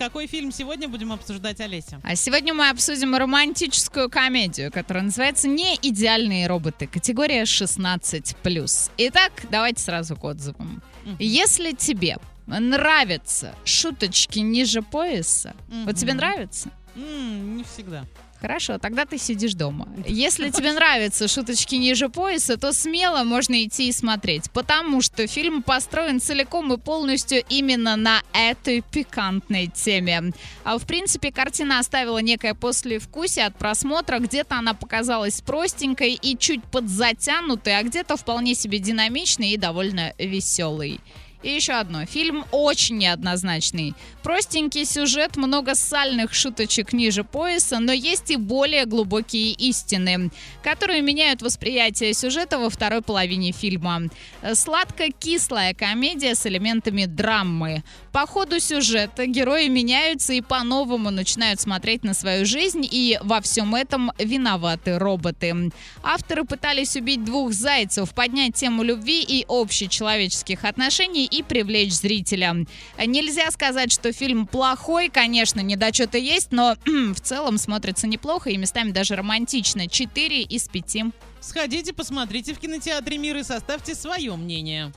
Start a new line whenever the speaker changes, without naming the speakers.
Какой фильм сегодня будем обсуждать, Олеся?
А сегодня мы обсудим романтическую комедию, которая называется «Не идеальные роботы». Категория 16+. Итак, давайте сразу к отзывам. Если тебе нравятся шуточки ниже пояса, вот тебе нравится?
М, не всегда.
Хорошо, тогда ты сидишь дома. Если тебе нравятся шуточки ниже пояса, то смело можно идти и смотреть, потому что фильм построен целиком и полностью именно на этой пикантной теме. А в принципе, картина оставила некое послевкусие от просмотра. Где-то она показалась простенькой и чуть подзатянутой, а где-то вполне себе динамичной и довольно веселой. И еще одно. Фильм очень неоднозначный. Простенький сюжет, много сальных шуточек ниже пояса, но есть и более глубокие истины, которые меняют восприятие сюжета во второй половине фильма. Сладко-кислая комедия с элементами драмы. По ходу сюжета герои меняются и по-новому начинают смотреть на свою жизнь, и во всем этом виноваты роботы. Авторы пытались убить двух зайцев, поднять тему любви и общечеловеческих отношений и привлечь зрителя. Нельзя сказать, что фильм плохой, конечно, недочеты есть, но в целом смотрится неплохо и местами даже романтично. 4 из 5.
Сходите, посмотрите в кинотеатре «Мир» и составьте свое мнение.